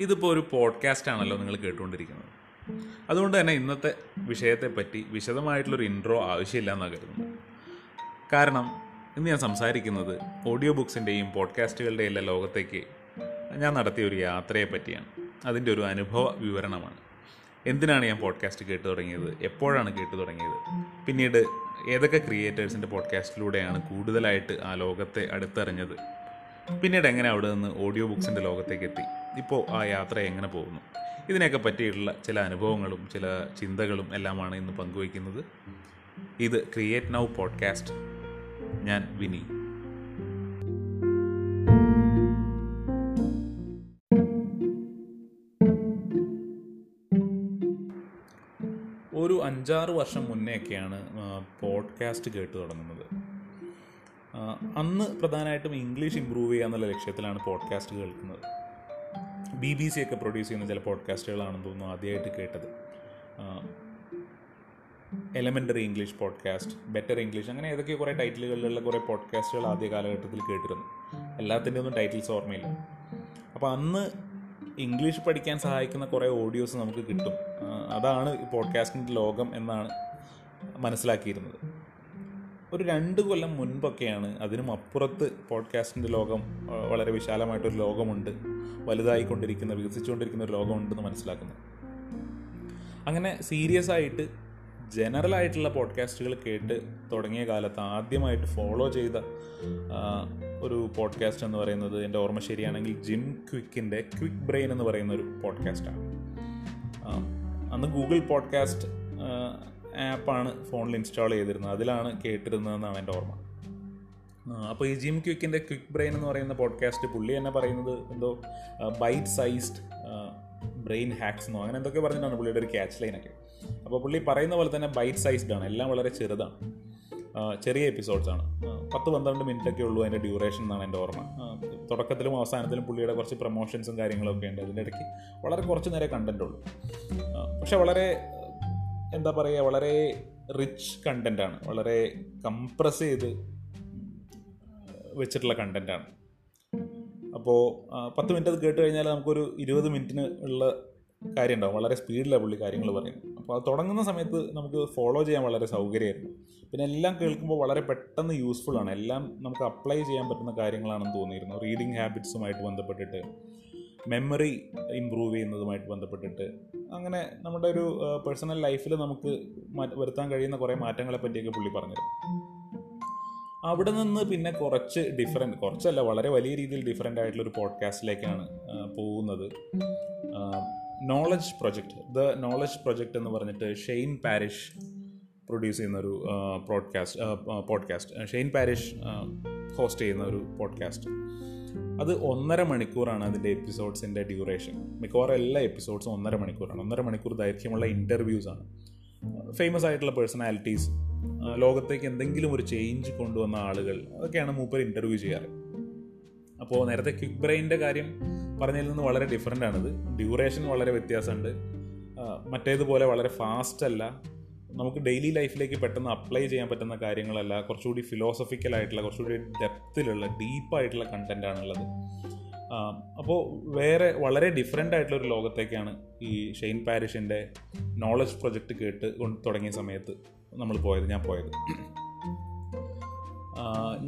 ഇതിപ്പോൾ ഒരു പോഡ്കാസ്റ്റ് ആണല്ലോ നിങ്ങൾ കേട്ടുകൊണ്ടിരിക്കുന്നത്. അതുകൊണ്ട് തന്നെ ഇന്നത്തെ വിഷയത്തെ വിഷയത്തെപ്പറ്റി വിശദമായിട്ടുള്ളൊരു ഇൻട്രോ ആവശ്യമില്ല എന്നാണ് കരുതുന്നത് കാരണം ഇന്ന് ഞാൻ സംസാരിക്കുന്നത് ഓഡിയോ ബുക്സിന്റെയും പോഡ്കാസ്റ്റുകളുടെയും എല്ലാം ലോകത്തേക്ക് ഞാൻ നടത്തിയ ഒരു യാത്രയെ പറ്റിയാണ് അതിന്റെ ഒരു അനുഭവ വിവരണമാണ്. എന്തിനാണ് ഞാൻ പോഡ്കാസ്റ്റ് കേട്ടു തുടങ്ങിയത്? എപ്പോഴാണ് കേട്ടു തുടങ്ങിയത്? പിന്നീട് ഏതൊക്കെ ക്രിയേറ്റേഴ്സിന്റെ പോഡ്കാസ്റ്റിലൂടെയാണ് കൂടുതലായിട്ട് ആ ലോകത്തെ അടുത്തറിഞ്ഞത്? പിന്നീട് എങ്ങനെ അവിടെ നിന്ന് ഓഡിയോ ബുക്സിന്റെ ലോകത്തേക്ക് എത്തി? ഇപ്പോൾ ആ യാത്ര എങ്ങനെ പോകുന്നു? ഇതിനെയൊക്കെ പറ്റിയിട്ടുള്ള ചില അനുഭവങ്ങളും ചില ചിന്തകളും എല്ലാമാണ് ഇന്ന് പങ്കുവയ്ക്കുന്നത്. ഇത് ക്രിയേറ്റ് നൗ പോഡ്കാസ്റ്റ്. ഞാൻ വിനി. ഒരു അഞ്ചാറ് വർഷം മുന്നെയൊക്കെയാണ് പോഡ്കാസ്റ്റ് കേട്ട് തുടങ്ങുന്നത്. അന്ന് പ്രധാനമായിട്ടും ഇംഗ്ലീഷ് ഇമ്പ്രൂവ് ചെയ്യുക എന്നുള്ള ലക്ഷ്യത്തിലാണ് പോഡ്കാസ്റ്റ് കേൾക്കുന്നത്. ബി ബി സി ഒക്കെ പ്രൊഡ്യൂസ് ചെയ്യുന്ന ചില പോഡ്കാസ്റ്റുകളാണെന്ന് തോന്നുന്നു ആദ്യമായിട്ട് കേട്ടത്. Elementary English podcast better English അങ്ങനെ ഏതൊക്കെ കുറേ ടൈറ്റിലുകളിലുള്ള കുറേ പോഡ്കാസ്റ്റുകൾ ആദ്യ കാലഘട്ടത്തിൽ കേട്ടിരുന്നു. എല്ലാത്തിന്റെ ഒന്നും ടൈറ്റിൽസ് ഓർമ്മയില്ല. അപ്പോൾ അന്ന് ഇംഗ്ലീഷ് പഠിക്കാൻ സഹായിക്കുന്ന കുറേ ഓഡിയോസ് നമുക്ക് കിട്ടും. അതാണ് പോഡ്കാസ്റ്റിന്റെ ലോകം എന്നാണ് മനസ്സിലാക്കിയിരുന്നത്. ഒരു രണ്ട് കൊല്ലം മുൻപൊക്കെയാണ് അതിനും അപ്പുറത്ത് പോഡ്കാസ്റ്റിന്റെ ലോകം വളരെ വിശാലമായിട്ടൊരു ലോകമുണ്ട്. വലുതായിക്കൊണ്ടിരിക്കുന്ന വികസിച്ചുകൊണ്ടിരിക്കുന്ന ഒരു ലോകമുണ്ടെന്ന് മനസ്സിലാക്കുന്നു. അങ്ങനെ സീരിയസ് ആയിട്ട് ജനറൽ ആയിട്ടുള്ള പോഡ്കാസ്റ്റുകൾ കേട്ട് തുടങ്ങിയ കാലത്ത് ആദ്യമായിട്ട് ഫോളോ ചെയ്ത ഒരു പോഡ്കാസ്റ്റ് എന്ന് പറയുന്നത് എന്റെ ഓർമ്മ ശരിയാണെങ്കിൽ ജിം ക്വിക്കിന്റെ ക്വിക്ക് ബ്രെയിൻ എന്ന് പറയുന്ന ഒരു പോഡ്കാസ്റ്റാണ് അന്ന് ഗൂഗിൾ പോഡ്കാസ്റ്റ് ആപ്പാണ് ഫോണിൽ ഇൻസ്റ്റാൾ ചെയ്തിരുന്നത്. അതിലാണ് കേട്ടിരുന്നതെന്നാണ് എന്റെ ഓർമ്മ. അപ്പോൾ ഈ ജിം ക്വിക്കിന്റെ ക്വിക്ക് ബ്രെയിൻ എന്ന് പറയുന്ന പോഡ്കാസ്റ്റ് പുള്ളി എന്നെ പറയുന്നത് എന്തോ ബൈറ്റ് സൈസ്ഡ് ബ്രെയിൻ ഹാക്സ് എന്നോ അങ്ങനെ എന്തൊക്കെ പറഞ്ഞിട്ടാണ് പുള്ളിയുടെ ഒരു ക്യാച്ച് ലൈനൊക്കെ. അപ്പോൾ പുള്ളി പറയുന്ന പോലെ തന്നെ ബൈറ്റ് സൈസ്ഡ് ആണ് എല്ലാം വളരെ ചെറുതാണ്. ചെറിയ എപ്പിസോഡ്സാണ്. പത്ത് പന്ത്രണ്ട് മിനിറ്റ് ഒക്കെ ഉള്ളൂ അതിന്റെ ഡ്യൂറേഷൻ എന്നാണ് എന്റെ ഓർമ്മ. തുടക്കത്തിലും അവസാനത്തിലും പുള്ളിയുടെ കുറച്ച് പ്രൊമോഷൻസും കാര്യങ്ങളൊക്കെ ഉണ്ട്. അതിന്റെ ഇടയ്ക്ക് വളരെ കുറച്ച് നേരെ കണ്ടന്റ് ഉള്ളൂ പക്ഷേ വളരെ എന്താ പറയുക വളരെ റിച്ച് കണ്ടന്റാണ് വളരെ കംപ്രസ് ചെയ്ത് വെച്ചിട്ടുള്ള കണ്ടന്റാണ് അപ്പോൾ പത്ത് മിനിറ്റ് അത് കേട്ട് കഴിഞ്ഞാൽ നമുക്കൊരു ഇരുപത് മിനിറ്റിന് ഉള്ള കാര്യം ഉണ്ടാവും വളരെ സ്പീഡിലാണ് പുള്ളി കാര്യങ്ങൾ പറയുന്നത്. അപ്പോൾ അത് തുടങ്ങുന്ന സമയത്ത് നമുക്ക് ഫോളോ ചെയ്യാൻ വളരെ സൗകര്യമായിരുന്നു. പിന്നെ എല്ലാം കേൾക്കുമ്പോൾ വളരെ പെട്ടെന്ന് യൂസ്ഫുൾ ആണ്. എല്ലാം നമുക്ക് അപ്ലൈ ചെയ്യാൻ പറ്റുന്ന കാര്യങ്ങളാണെന്ന് തോന്നിയിരുന്നു. റീഡിങ് ഹാബിറ്റ്സുമായിട്ട് ബന്ധപ്പെട്ടിട്ട്. മെമ്മറി ഇമ്പ്രൂവ് ചെയ്യുന്നതുമായിട്ട് ബന്ധപ്പെട്ടിട്ട് അങ്ങനെ നമ്മുടെ ഒരു പേഴ്സണൽ ലൈഫിൽ നമുക്ക് വരുത്താൻ കഴിയുന്ന കുറേ മാറ്റങ്ങളെ പറ്റിയൊക്കെ പുള്ളി പറഞ്ഞിരുന്നു അവിടെ നിന്ന് പിന്നെ കുറച്ച് ഡിഫറെന്റ് കുറച്ചല്ല വളരെ വലിയ രീതിയിൽ ഡിഫറെന്റ് ആയിട്ടുള്ള ഒരു പോഡ്കാസ്റ്റിലേക്കാണ് പോകുന്നത്. Knowledge project the knowledge project എന്ന് പറഞ്ഞിട്ട് ഷെയ്ൻ പാരിഷ് പ്രൊഡ്യൂസ് ചെയ്യുന്ന ഒരു podcast podcast Shane Parrish host ചെയ്യുന്ന ഒരു പോഡ്കാസ്റ്റ് അത് ഒന്നര മണിക്കൂറാണ് അതിന്റെ എപ്പിസോഡ്സിന്റെ ഡ്യൂറേഷൻ. മിക്കവാറും എല്ലാ എപ്പിസോഡ്സും ഒന്നര മണിക്കൂറാണ്. ഒന്നര മണിക്കൂർ ദൈർഘ്യമുള്ള ഇന്റർവ്യൂസ് ആണ്. ഫേമസ് ആയിട്ടുള്ള പേഴ്സണാലിറ്റീസ് ലോകത്തേക്ക് എന്തെങ്കിലും ഒരു ചേഞ്ച് കൊണ്ടുവന്ന ആളുകൾ അതൊക്കെയാണ് മൂപ്പർ ഇന്റർവ്യൂ ചെയ്യാറ്. അപ്പോൾ നേരത്തെ ക്വിക്ക് ബ്രെയിന്റെ കാര്യം പറഞ്ഞതിൽ നിന്ന് വളരെ ഡിഫറെന്റ് ആണിത്. ഡ്യൂറേഷൻ വളരെ വ്യത്യാസമുണ്ട്. മറ്റേതുപോലെ വളരെ ഫാസ്റ്റ് അല്ല നമുക്ക് ഡെയിലി ലൈഫിലേക്ക് പെട്ടെന്ന് അപ്ലൈ ചെയ്യാൻ പറ്റുന്ന കാര്യങ്ങളല്ല കുറച്ചുകൂടി ഫിലോസഫിക്കൽ ആയിട്ടുള്ള കുറച്ചുകൂടി ഡെപ്തിലുള്ള ഡീപ്പായിട്ടുള്ള കണ്ടന്റ് ആണുള്ളത്. അപ്പോൾ വേറെ വളരെ ഡിഫറെന്റ് ആയിട്ടുള്ള ഒരു ലോകത്തേക്കാണ് ഈ ഷെയ്ൻ പാരിഷിന്റെ നോളജ് പ്രൊജക്റ്റ് കേട്ട് തുടങ്ങിയ സമയത്ത് നമ്മൾ പോയത് ഞാൻ പോയത്.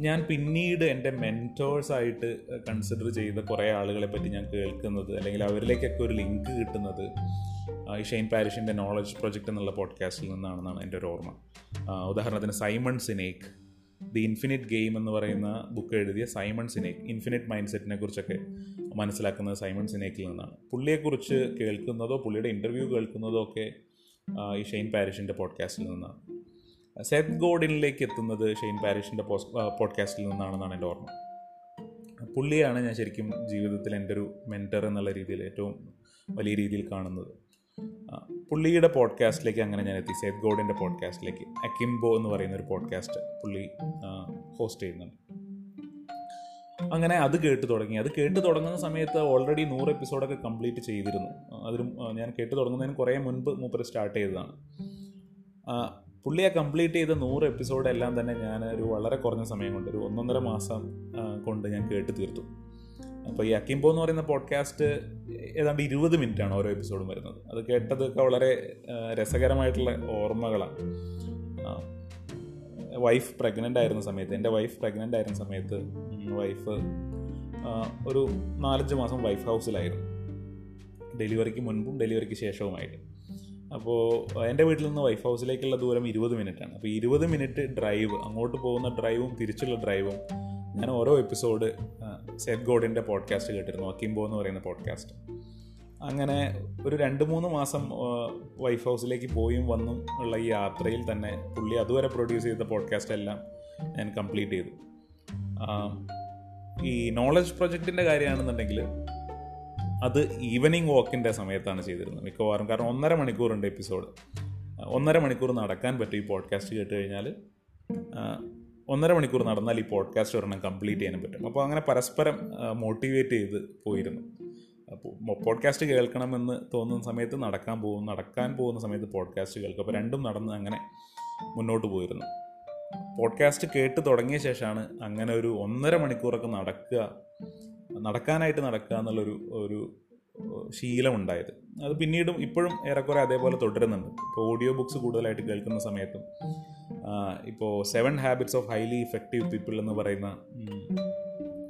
ഞാൻ പിന്നീട് എന്റെ മെന്റേഴ്സായിട്ട് കൺസിഡർ ചെയ്ത കുറേ ആളുകളെ പറ്റി ഞാൻ കേൾക്കുന്നത് അല്ലെങ്കിൽ അവരിലേക്കൊക്കെ ഒരു ലിങ്ക് കിട്ടുന്നത് ഈ ഷെയ്ൻ പാരിഷിന്റെ നോളജ് പ്രൊജക്റ്റ് എന്നുള്ള പോഡ്കാസ്റ്റിൽ നിന്നാണെന്നാണ് എന്റെ ഒരു ഓർമ്മ. ഉദാഹരണത്തിന് Simon Sinek the infinite game എന്ന് പറയുന്ന ബുക്ക് എഴുതിയ സൈമൺ സിനേക്ക് ഇൻഫിനിറ്റ് മൈൻഡ് സെറ്റിനെ കുറിച്ചൊക്കെ മനസ്സിലാക്കുന്നത് സൈമൺ സിനേക്കിൽ നിന്നാണ്. പുള്ളിയെക്കുറിച്ച് കേൾക്കുന്നതോ പുള്ളിയുടെ ഇന്റർവ്യൂ കേൾക്കുന്നതോ ഒക്കെ ഈ ഷെയ്ൻ പാരിഷിന്റെ പോഡ്കാസ്റ്റിൽ നിന്നാണ്. സെത്ത് ഗോഡിനിലേക്ക് എത്തുന്നത് ഷെയ്ൻ പാരിഷിന്റെ പോഡ്കാസ്റ്റിൽ നിന്നാണെന്നാണ് എന്റെ ഓർമ്മ. പുള്ളിയാണ് ഞാൻ ശരിക്കും ജീവിതത്തിൽ എന്റെ ഒരു മെന്റർ എന്നുള്ള രീതിയിൽ ഏറ്റവും വലിയ രീതിയിൽ കാണുന്നത്. പുള്ളിയുടെ പോഡ്കാസ്റ്റിലേക്ക് അങ്ങനെ ഞാൻ എത്തി. സേഫ് ഗോഡിന്റെ പോഡ്കാസ്റ്റിലേക്ക് അക്കിംബോ എന്ന് പറയുന്ന ഒരു പോഡ്കാസ്റ്റ് പുള്ളി ഹോസ്റ്റ് ചെയ്യുന്നുണ്ട്. അങ്ങനെ അത് കേട്ട് തുടങ്ങി. അത് കേട്ട് തുടങ്ങുന്ന സമയത്ത് ഓൾറെഡി നൂറ് എപ്പിസോഡൊക്കെ കംപ്ലീറ്റ് ചെയ്തിരുന്നു. അതിലും ഞാൻ കേട്ട് തുടങ്ങുന്നതിന് കുറേ മുൻപ് മൂപ്പർ സ്റ്റാർട്ട് ചെയ്തതാണ്. പുള്ളി ആ കംപ്ലീറ്റ് ചെയ്ത നൂറ് എപ്പിസോഡെല്ലാം തന്നെ ഞാൻ ഒരു വളരെ കുറഞ്ഞ സമയം കൊണ്ട് ഒരു ഒന്നൊന്നര മാസം കൊണ്ട് ഞാൻ കേട്ട് തീർത്തു. അപ്പോൾ ഈ അക്കിംബോ എന്ന് പറയുന്ന പോഡ്കാസ്റ്റ് ഏതാണ്ട് ഇരുപത് മിനിറ്റാണ് ഓരോ എപ്പിസോഡും വരുന്നത്. അത് കേട്ടതൊക്കെ വളരെ രസകരമായിട്ടുള്ള ഓർമ്മകളാണ്. വൈഫ് പ്രഗ്നന്റ് ആയിരുന്ന സമയത്ത് എന്റെ വൈഫ് പ്രഗ്നന്റ് ആയിരുന്ന സമയത്ത് വൈഫ് ഒരു നാലഞ്ച് മാസം വൈഫ് ഹൗസിലായിരുന്നു ഡെലിവറിക്ക് മുൻപും ഡെലിവറിക്ക് ശേഷവുമായിട്ട്. അപ്പോൾ എന്റെ വീട്ടിൽ നിന്ന് വൈഫ് ഹൗസിലേക്കുള്ള ദൂരം ഇരുപത് മിനിറ്റാണ്. അപ്പോൾ ഇരുപത് മിനിറ്റ് ഡ്രൈവ് അങ്ങോട്ട് പോകുന്ന ഡ്രൈവും തിരിച്ചുള്ള ഡ്രൈവും ഞാൻ ഓരോ എപ്പിസോഡ് സെറ്റ് ഗോഡിന്റെ പോഡ്കാസ്റ്റ് കേട്ടിരുന്നു അക്കിംബോ എന്ന് പറയുന്ന പോഡ്കാസ്റ്റ് അങ്ങനെ ഒരു രണ്ട് മൂന്ന് മാസം വൈഫ് ഹൗസിലേക്ക് പോയും വന്നും ഉള്ള ഈ യാത്രയിൽ തന്നെ പുള്ളി അതുവരെ പ്രൊഡ്യൂസ് ചെയ്ത പോഡ്കാസ്റ്റ് എല്ലാം ഞാൻ കംപ്ലീറ്റ് ചെയ്തു. ഈ നോളജ് പ്രൊജക്റ്റിന്റെ കാര്യമാണെന്നുണ്ടെങ്കിൽ അത് ഈവനിങ് വാക്കിന്റെ സമയത്താണ് ചെയ്തിരുന്നത് മിക്കവാറും. കാരണം ഒന്നര മണിക്കൂറുണ്ട് എപ്പിസോഡ് ഒന്നര മണിക്കൂർ നടക്കാൻ പറ്റും ഈ പോഡ്കാസ്റ്റ് കേട്ട് കഴിഞ്ഞാൽ ഒന്നര മണിക്കൂർ നടന്നാൽ ഈ പോഡ്കാസ്റ്റ് ഒരെണ്ണം കംപ്ലീറ്റ് ചെയ്യാനും പറ്റും. അപ്പോൾ അങ്ങനെ പരസ്പരം മോട്ടിവേറ്റ് ചെയ്ത് പോയിരുന്നു. അപ്പോൾ പോഡ്കാസ്റ്റ് കേൾക്കണമെന്ന് തോന്നുന്ന സമയത്ത് നടക്കാൻ പോകും നടക്കാൻ പോകുന്ന സമയത്ത് പോഡ്കാസ്റ്റ് കേൾക്കും. അപ്പോൾ രണ്ടും നടന്ന് അങ്ങനെ മുന്നോട്ട് പോയിരുന്നു. പോഡ്കാസ്റ്റ് കേട്ട് തുടങ്ങിയ ശേഷമാണ് അങ്ങനെ ഒരു ഒന്നര മണിക്കൂറൊക്കെ നടക്കുക നടക്കാനായിട്ട് നടക്കുക എന്നുള്ളൊരു ഒരു ശീലമുണ്ടായത് അത് പിന്നീടും ഇപ്പോഴും ഏറെക്കുറെ അതേപോലെ തുടരുന്നുണ്ട്. ഇപ്പോൾ ഓഡിയോ ബുക്സ് കൂടുതലായിട്ട് കേൾക്കുന്ന സമയത്തും ഇപ്പോൾ seven habits of highly effective people എന്ന് പറയുന്ന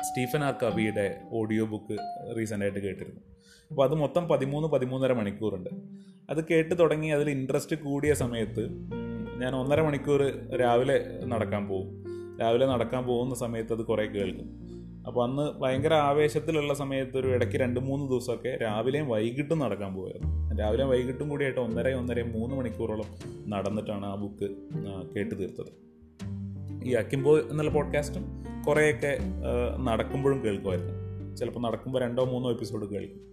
സ്റ്റീഫൻ ആർ കവിയുടെ ഓഡിയോ ബുക്ക് റീസെന്റായിട്ട് കേട്ടിരുന്നു. അപ്പോൾ അത് മൊത്തം പതിമൂന്ന് പതിമൂന്നര മണിക്കൂറുണ്ട്. അത് കേട്ട് തുടങ്ങി അതിൽ ഇൻട്രസ്റ്റ് കൂടിയ സമയത്ത് ഞാൻ ഒന്നര മണിക്കൂർ രാവിലെ നടക്കാൻ പോകും രാവിലെ നടക്കാൻ പോകുന്ന സമയത്ത് അത് കുറേ കേൾക്കും. അപ്പോൾ അന്ന് ഭയങ്കര ആവേശത്തിലുള്ള സമയത്ത് ഒരു ഇടയ്ക്ക് രണ്ട് മൂന്ന് ദിവസമൊക്കെ രാവിലെയും വൈകിട്ടും നടക്കാൻ പോയായിരുന്നു രാവിലെയും വൈകിട്ടും കൂടിയായിട്ട് ഒന്നര ഒന്നര മൂന്ന് മണിക്കൂറോളം നടന്നിട്ടാണ് ആ ബുക്ക് കേട്ട് തീർത്തത്. ഈ അക്കിംബോ എന്നുള്ള പോഡ്കാസ്റ്റും കുറേയൊക്കെ നടക്കുമ്പോഴും കേൾക്കുമായിരുന്നു. ചിലപ്പോൾ നടക്കുമ്പോൾ രണ്ടോ മൂന്നോ എപ്പിസോഡ് കേൾക്കും.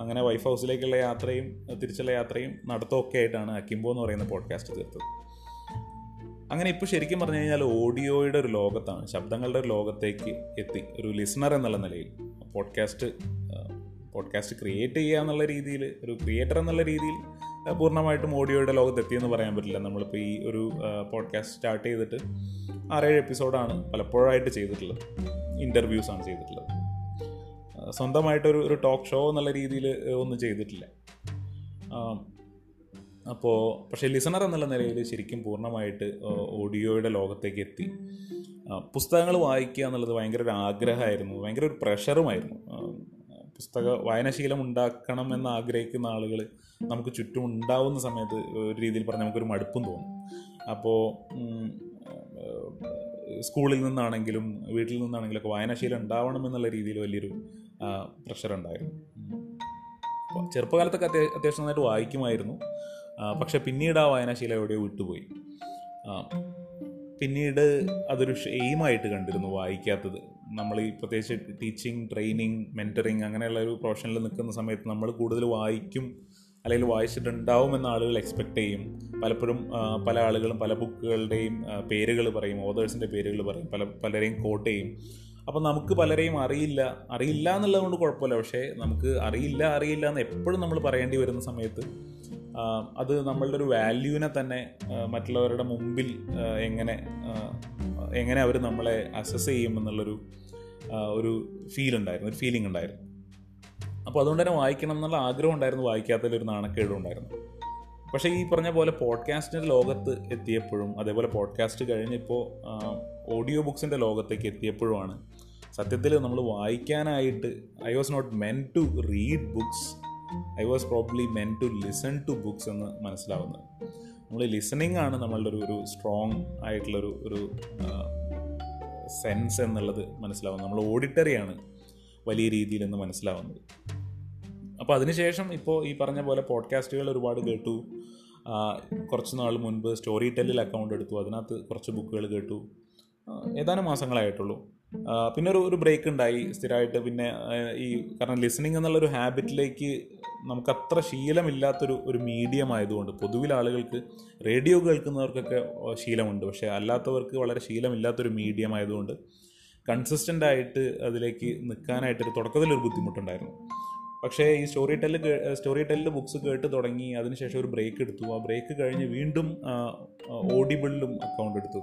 അങ്ങനെ വൈഫ് ഹൗസിലേക്കുള്ള യാത്രയും തിരിച്ചുള്ള യാത്രയും നടത്തമൊക്കെ ആയിട്ടാണ് അക്കിംബോ എന്ന് പറയുന്ന പോഡ്കാസ്റ്റ് തീർത്തത്. അങ്ങനെ ഇപ്പോൾ ശരിക്കും പറഞ്ഞു കഴിഞ്ഞാൽ ഓഡിയോയുടെ ഒരു ലോകത്താണ് ശബ്ദങ്ങളുടെ ഒരു ലോകത്തേക്ക് എത്തി. ഒരു ലിസണർ എന്നുള്ള നിലയിൽ. പോഡ്കാസ്റ്റ് പോഡ്കാസ്റ്റ് ക്രിയേറ്റ് ചെയ്യുക എന്നുള്ള രീതിയിൽ ഒരു ക്രിയേറ്റർ എന്നുള്ള രീതിയിൽ പൂർണമായിട്ടും ഓഡിയോയുടെ ലോകത്ത് എത്തിയെന്ന് പറയാൻ പറ്റില്ല. നമ്മളിപ്പോൾ ഈ ഒരു പോഡ്കാസ്റ്റ് സ്റ്റാർട്ട് ചെയ്തിട്ട് ആറേഴ് എപ്പിസോഡാണ് പലപ്പോഴായിട്ട് ചെയ്തിട്ടുള്ളത്. ഇന്റർവ്യൂസാണ് ചെയ്തിട്ടുള്ളത്. സ്വന്തമായിട്ടൊരു ഒരു ടോക്ക് ഷോ എന്നുള്ള രീതിയിൽ ഒന്നും ചെയ്തിട്ടില്ല. അപ്പോൾ പക്ഷേ ലിസണർ എന്നുള്ള നിലയിൽ ശരിക്കും പൂർണമായിട്ട് ഓഡിയോയുടെ ലോകത്തേക്ക് എത്തി. പുസ്തകങ്ങൾ വായിക്കുക എന്നുള്ളത് ഭയങ്കര ഒരു ആഗ്രഹമായിരുന്നു ഭയങ്കര ഒരു പ്രഷറുമായിരുന്നു. പുസ്തക വായനാശീലം ഉണ്ടാക്കണം എന്ന് ആഗ്രഹിക്കുന്ന ആളുകൾ നമുക്ക് ചുറ്റും ഉണ്ടാവുന്ന സമയത്ത് ഒരു രീതിയിൽ പറഞ്ഞാൽ നമുക്കൊരു മടുപ്പും തോന്നും. അപ്പോൾ സ്കൂളിൽ നിന്നാണെങ്കിലും വീട്ടിൽ നിന്നാണെങ്കിലും ഒക്കെ വായനാശീലം ഉണ്ടാവണം എന്നുള്ള രീതിയിൽ വലിയൊരു പ്രഷർ ഉണ്ടായിരുന്നു ചെറുപ്പകാലത്തൊക്കെ അത്യാ അത്യാവശ്യം നന്നായിട്ട് വായിക്കുമായിരുന്നു. പക്ഷെ പിന്നീട് ആ വായനാശീലം എവിടെയോ വിട്ടുപോയി. പിന്നീട് അതൊരു എയിമായിട്ട് കണ്ടിരുന്നു വായിക്കാത്തത്. നമ്മൾ ഈ പ്രത്യേകിച്ച് ടീച്ചിങ് ട്രെയിനിങ് മെന്ററിങ് അങ്ങനെയുള്ള ഒരു പ്രൊഫഷനിൽ നിൽക്കുന്ന സമയത്ത് നമ്മൾ കൂടുതൽ വായിക്കും അല്ലെങ്കിൽ വായിച്ചിട്ടുണ്ടാവും എന്ന് ആളുകൾ എക്സ്പെക്റ്റ് ചെയ്യും. പലപ്പോഴും പല ആളുകളും പല ബുക്കുകളുടെയും പേരുകൾ പറയും ഓതേഴ്സിന്റെ പേരുകൾ പറയും പല പലരെയും കോട്ട് ചെയ്യും. അപ്പോൾ നമുക്ക് പലരെയും അറിയില്ല അറിയില്ല എന്നുള്ളതുകൊണ്ട് കുഴപ്പമില്ല. പക്ഷേ നമുക്ക് അറിയില്ല അറിയില്ല എന്ന് എപ്പോഴും നമ്മൾ പറയേണ്ടി വരുന്ന സമയത്ത് അത് നമ്മളുടെ ഒരു വാല്യൂവിനെ തന്നെ മറ്റുള്ളവരുടെ മുമ്പിൽ എങ്ങനെ എങ്ങനെ അവർ നമ്മളെ അസസ് ചെയ്യും എന്നുള്ളൊരു ഒരു ഫീൽ ഉണ്ടായിരുന്നു ഒരു ഫീലിംഗ് ഉണ്ടായിരുന്നു. അപ്പോൾ അതുകൊണ്ട് തന്നെ വായിക്കണം എന്നുള്ള ആഗ്രഹം ഉണ്ടായിരുന്നു വായിക്കാത്തതിലൊരു നാണക്കേടും ഉണ്ടായിരുന്നു. പക്ഷേ ഈ പറഞ്ഞ പോലെ പോഡ്കാസ്റ്റിന്റെ ലോകത്ത് എത്തിയപ്പോഴും അതേപോലെ പോഡ്കാസ്റ്റ് കഴിഞ്ഞിപ്പോൾ ഓഡിയോ ബുക്സിന്റെ ലോകത്തേക്ക് എത്തിയപ്പോഴുമാണ് സത്യത്തിൽ നമ്മൾ വായിക്കാനായിട്ട് I was not meant to read books I was probably meant to listen to books എന്ന് മനസ്സിലാവുന്നത്. നമ്മൾ ലിസണിങ് ആണ് നമ്മളുടെ ഒരു ഒരു സ്ട്രോങ് ആയിട്ടുള്ളൊരു ഒരു സെൻസ് എന്നുള്ളത് മനസ്സിലാവുന്നത്. നമ്മൾ ഓഡിറ്ററിയാണ് വലിയ രീതിയിൽ എന്ന് മനസ്സിലാവുന്നത്. അപ്പോൾ അതിനുശേഷം ഇപ്പോൾ ഈ പറഞ്ഞ പോലെ പോഡ്കാസ്റ്റുകൾ ഒരുപാട് കേട്ടു. കുറച്ച് നാൾ മുൻപ് സ്റ്റോറി ടെല്ലിൽ അക്കൗണ്ട് എടുത്തു. അതിനകത്ത് കുറച്ച് ബുക്കുകൾ കേട്ടു. ഏതാനും മാസങ്ങളായിട്ടുള്ളൂ. പിന്നെ ഒരു ഒരു ബ്രേക്ക് ഉണ്ടായി സ്ഥിരമായിട്ട്. പിന്നെ ഈ കാരണം ലിസണിങ് എന്നുള്ളൊരു ഹാബിറ്റിലേക്ക് നമുക്ക് അത്ര ശീലമില്ലാത്തൊരു ഒരു മീഡിയം ആയതുകൊണ്ട് പൊതുവിൽ ആളുകൾക്ക് റേഡിയോ കേൾക്കുന്നവർക്കൊക്കെ ശീലമുണ്ട്. പക്ഷേ അല്ലാത്തവർക്ക് വളരെ ശീലമില്ലാത്തൊരു മീഡിയം ആയതുകൊണ്ട് കൺസിസ്റ്റന്റ് ആയിട്ട് അതിലേക്ക് നിൽക്കാനായിട്ടൊരു തുടക്കത്തിലൊരു ബുദ്ധിമുട്ടുണ്ടായിരുന്നു. പക്ഷേ ഈ story tell story tell books കേട്ട് തുടങ്ങി അതിനുശേഷം ഒരു ബ്രേക്ക് എടുത്തു. ആ ബ്രേക്ക് കഴിഞ്ഞ് വീണ്ടും ഓഡിബിളിലും അക്കൗണ്ട് എടുത്തു.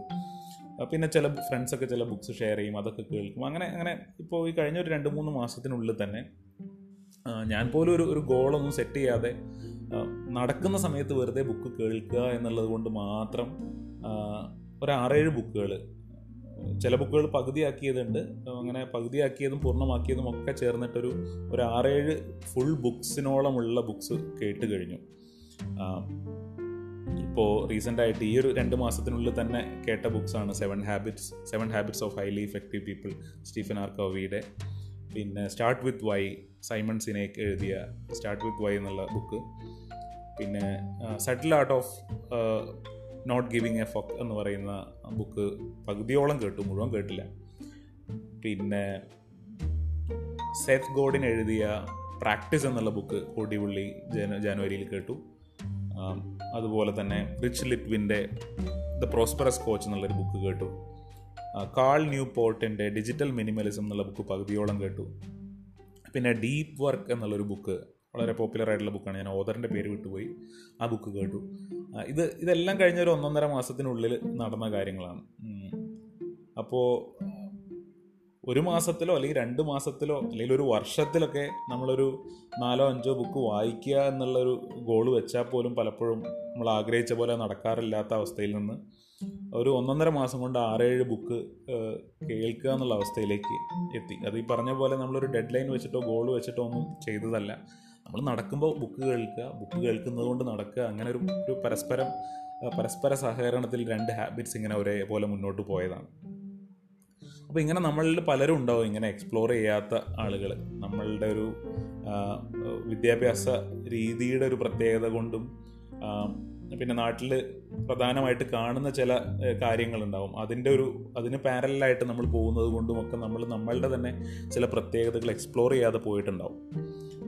പിന്നെ ചില ഫ്രണ്ട്സൊക്കെ ചില ബുക്ക്സ് ഷെയർ ചെയ്യും അതൊക്കെ കേൾക്കും. അങ്ങനെ അങ്ങനെ ഇപ്പോൾ ഈ കഴിഞ്ഞ ഒരു രണ്ട് മൂന്ന് മാസത്തിനുള്ളിൽ തന്നെ ഞാൻ പോലും ഒരു ഒരു ഗോളൊന്നും സെറ്റ് ചെയ്യാതെ നടക്കുന്ന സമയത്ത് വെറുതെ ബുക്ക് കേൾക്കുക എന്നുള്ളത് കൊണ്ട് മാത്രം ഒരു ആറേഴ് ബുക്കുകൾ ചില ബുക്കുകൾ പകുതിയാക്കിയതുണ്ട്. അങ്ങനെ പകുതിയാക്കിയതും പൂർണമാക്കിയതും ഒക്കെ ചേർന്നിട്ടൊരു ഒരു ആറേഴ് ഫുൾ ബുക്സിനോളമുള്ള ബുക്സ് കേട്ട് കഴിഞ്ഞു. ഇപ്പോൾ റീസെന്റായിട്ട് ഈ ഒരു രണ്ട് മാസത്തിനുള്ളിൽ തന്നെ കേട്ട ബുക്സാണ് seven habits seven habits of highly effective people Stephen R കവിയുടെ. പിന്നെ start with why Simon Sinek എഴുതിയ സ്റ്റാർട്ട് വിത്ത് വൈ എന്നുള്ള ബുക്ക്. പിന്നെ subtle art of not giving a fuck എന്ന് പറയുന്ന ബുക്ക് പകുതിയോളം കേട്ടു മുഴുവൻ കേട്ടില്ല. പിന്നെ സെത്ത് ഗോഡിൻ എഴുതിയ പ്രാക്ടീസ് എന്നുള്ള ബുക്ക് കോടിപുള്ളി ജന ജാനുവരിയിൽ കേട്ടു. അതുപോലെ തന്നെ റിച്ച് ലിറ്റ്വിന്റെ ദ പ്രോസ്പെറസ് കോച്ച് എന്നുള്ളൊരു ബുക്ക് കേട്ടു. കാൾ ന്യൂ പോർട്ടിന്റെ ഡിജിറ്റൽ മിനിമലിസം എന്നുള്ള ബുക്ക് പകുതിയോളം കേട്ടു. പിന്നെ ഡീപ്പ് വർക്ക് എന്നുള്ളൊരു ബുക്ക് വളരെ പോപ്പുലർ ആയിട്ടുള്ള ബുക്കാണ് ഞാൻ ഓദറിന്റെ പേര് വിട്ടുപോയി ആ ബുക്ക് കേട്ടു. ഇത് ഇതെല്ലാം കഴിഞ്ഞ ഒരു ഒന്നൊന്നര മാസത്തിനുള്ളിൽ നടന്ന കാര്യങ്ങളാണ്. അപ്പോൾ ഒരു മാസത്തിലോ അല്ലെങ്കിൽ രണ്ട് മാസത്തിലോ അല്ലെങ്കിൽ ഒരു വർഷത്തിലൊക്കെ നമ്മളൊരു നാലോ അഞ്ചോ ബുക്ക് വായിക്കുക എന്നുള്ളൊരു ഗോൾ വെച്ചാൽ പോലും പലപ്പോഴും നമ്മൾ ആഗ്രഹിച്ച പോലെ നടക്കാറില്ലാത്ത അവസ്ഥയിൽ നിന്ന് ഒരു ഒന്നൊന്നര മാസം കൊണ്ട് ആറേഴ് ബുക്ക് കേൾക്കുക എന്നുള്ള അവസ്ഥയിലേക്ക് എത്തി. അത് ഈ പറഞ്ഞ പോലെ നമ്മളൊരു ഡെഡ് ലൈൻ വെച്ചിട്ടോ ഗോൾ വെച്ചിട്ടോ ഒന്നും ചെയ്തതല്ല. നമ്മൾ നടക്കുമ്പോൾ ബുക്ക് കേൾക്കുക ബുക്ക് കേൾക്കുന്നത് കൊണ്ട് നടക്കുക അങ്ങനെ ഒരു ഒരു പരസ്പരം പരസ്പര സഹകരണത്തിൽ രണ്ട് ഹാബിറ്റ്സ് ഇങ്ങനെ ഒരേപോലെ മുന്നോട്ട് പോയതാണ്. അപ്പോൾ ഇങ്ങനെ നമ്മളിൽ പലരും ഉണ്ടാവും ഇങ്ങനെ എക്സ്പ്ലോർ ചെയ്യാത്ത ആളുകൾ നമ്മളുടെ ഒരു വിദ്യാഭ്യാസ രീതിയുടെ ഒരു പ്രത്യേകത കൊണ്ടും പിന്നെ നാട്ടിൽ പ്രധാനമായിട്ട് കാണുന്ന ചില കാര്യങ്ങളുണ്ടാവും. അതിന്റെ ഒരു അതിന് പാരലായിട്ട് നമ്മൾ പോകുന്നത് കൊണ്ടുമൊക്കെ നമ്മൾ നമ്മളുടെ തന്നെ ചില പ്രത്യേകതകൾ എക്സ്പ്ലോർ ചെയ്യാതെ പോയിട്ടുണ്ടാവും.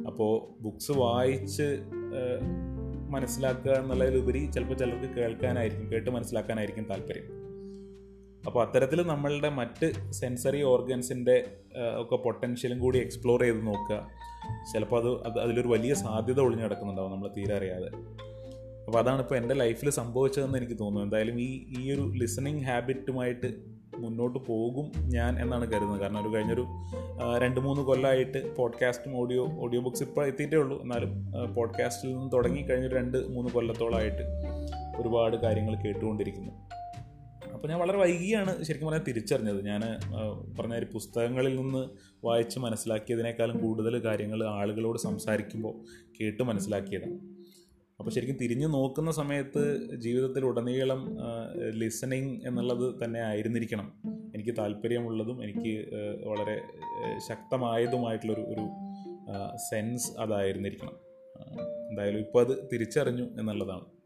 അപ്പോൾ ബുക്സ് വായിച്ച് മനസ്സിലാക്കുക എന്നുള്ളതിലുപരി ചിലപ്പോൾ ചിലർക്ക് കേൾക്കാനായിരിക്കും കേട്ട് മനസ്സിലാക്കാനായിരിക്കും താല്പര്യം. അപ്പോൾ അത്തരത്തിൽ നമ്മളുടെ മറ്റ് സെൻസറി ഓർഗൻസിന്റെ ഒക്കെ പൊട്ടൻഷ്യലും കൂടി എക്സ്പ്ലോർ ചെയ്ത് നോക്കുക. ചിലപ്പോൾ അത് അത് അതിലൊരു വലിയ സാധ്യത ഒളിഞ്ഞു കിടക്കുന്നുണ്ടാവും നമ്മൾ തീരെ അറിയാതെ. അപ്പോൾ അതാണ് ഇപ്പോൾ എന്റെ ലൈഫിൽ സംഭവിച്ചതെന്ന് എനിക്ക് തോന്നുന്നു. എന്തായാലും ഈ ഈ ഒരു ലിസണിങ് ഹാബിറ്റുമായിട്ട് മുന്നോട്ട് പോകും ഞാൻ എന്നാണ് കരുതുന്നത്. കാരണം ഒരു കഴിഞ്ഞൊരു രണ്ട് മൂന്ന് കൊല്ലമായിട്ട് പോഡ്കാസ്റ്റും ഓഡിയോ ഓഡിയോ ബുക്സ് ഇപ്പോൾ എത്തിയിട്ടേ ഉള്ളൂ. എന്നാലും പോഡ്കാസ്റ്റിൽ നിന്ന് തുടങ്ങി കഴിഞ്ഞൊരു രണ്ട് മൂന്ന് കൊല്ലത്തോളമായിട്ട് ഒരുപാട് കാര്യങ്ങൾ കേട്ടുകൊണ്ടിരിക്കുന്നു. അപ്പോൾ ഞാൻ വളരെ വൈകിയാണ് ശരിക്കും പറഞ്ഞാൽ തിരിച്ചറിഞ്ഞത്. ഞാൻ പറഞ്ഞ ഒരു പുസ്തകങ്ങളിൽ നിന്ന് വായിച്ച് മനസ്സിലാക്കിയതിനേക്കാളും കൂടുതൽ കാര്യങ്ങൾ ആളുകളോട് സംസാരിക്കുമ്പോൾ കേട്ട് മനസ്സിലാക്കിയതാണ്. അപ്പോൾ ശരിക്കും തിരിഞ്ഞു നോക്കുന്ന സമയത്ത് ജീവിതത്തിൽ ഉടനീളം ലിസണിങ് എന്നുള്ളത് തന്നെ ആയിരുന്നിരിക്കണം. എനിക്ക് താല്പര്യമുള്ളതും എനിക്ക് വളരെ ശക്തമായതുമായിട്ടുള്ളൊരു ഒരു സെൻസ് അതായിരുന്നിരിക്കണം. എന്തായാലും ഇപ്പോൾ അത് തിരിച്ചറിഞ്ഞു എന്നുള്ളതാണ്.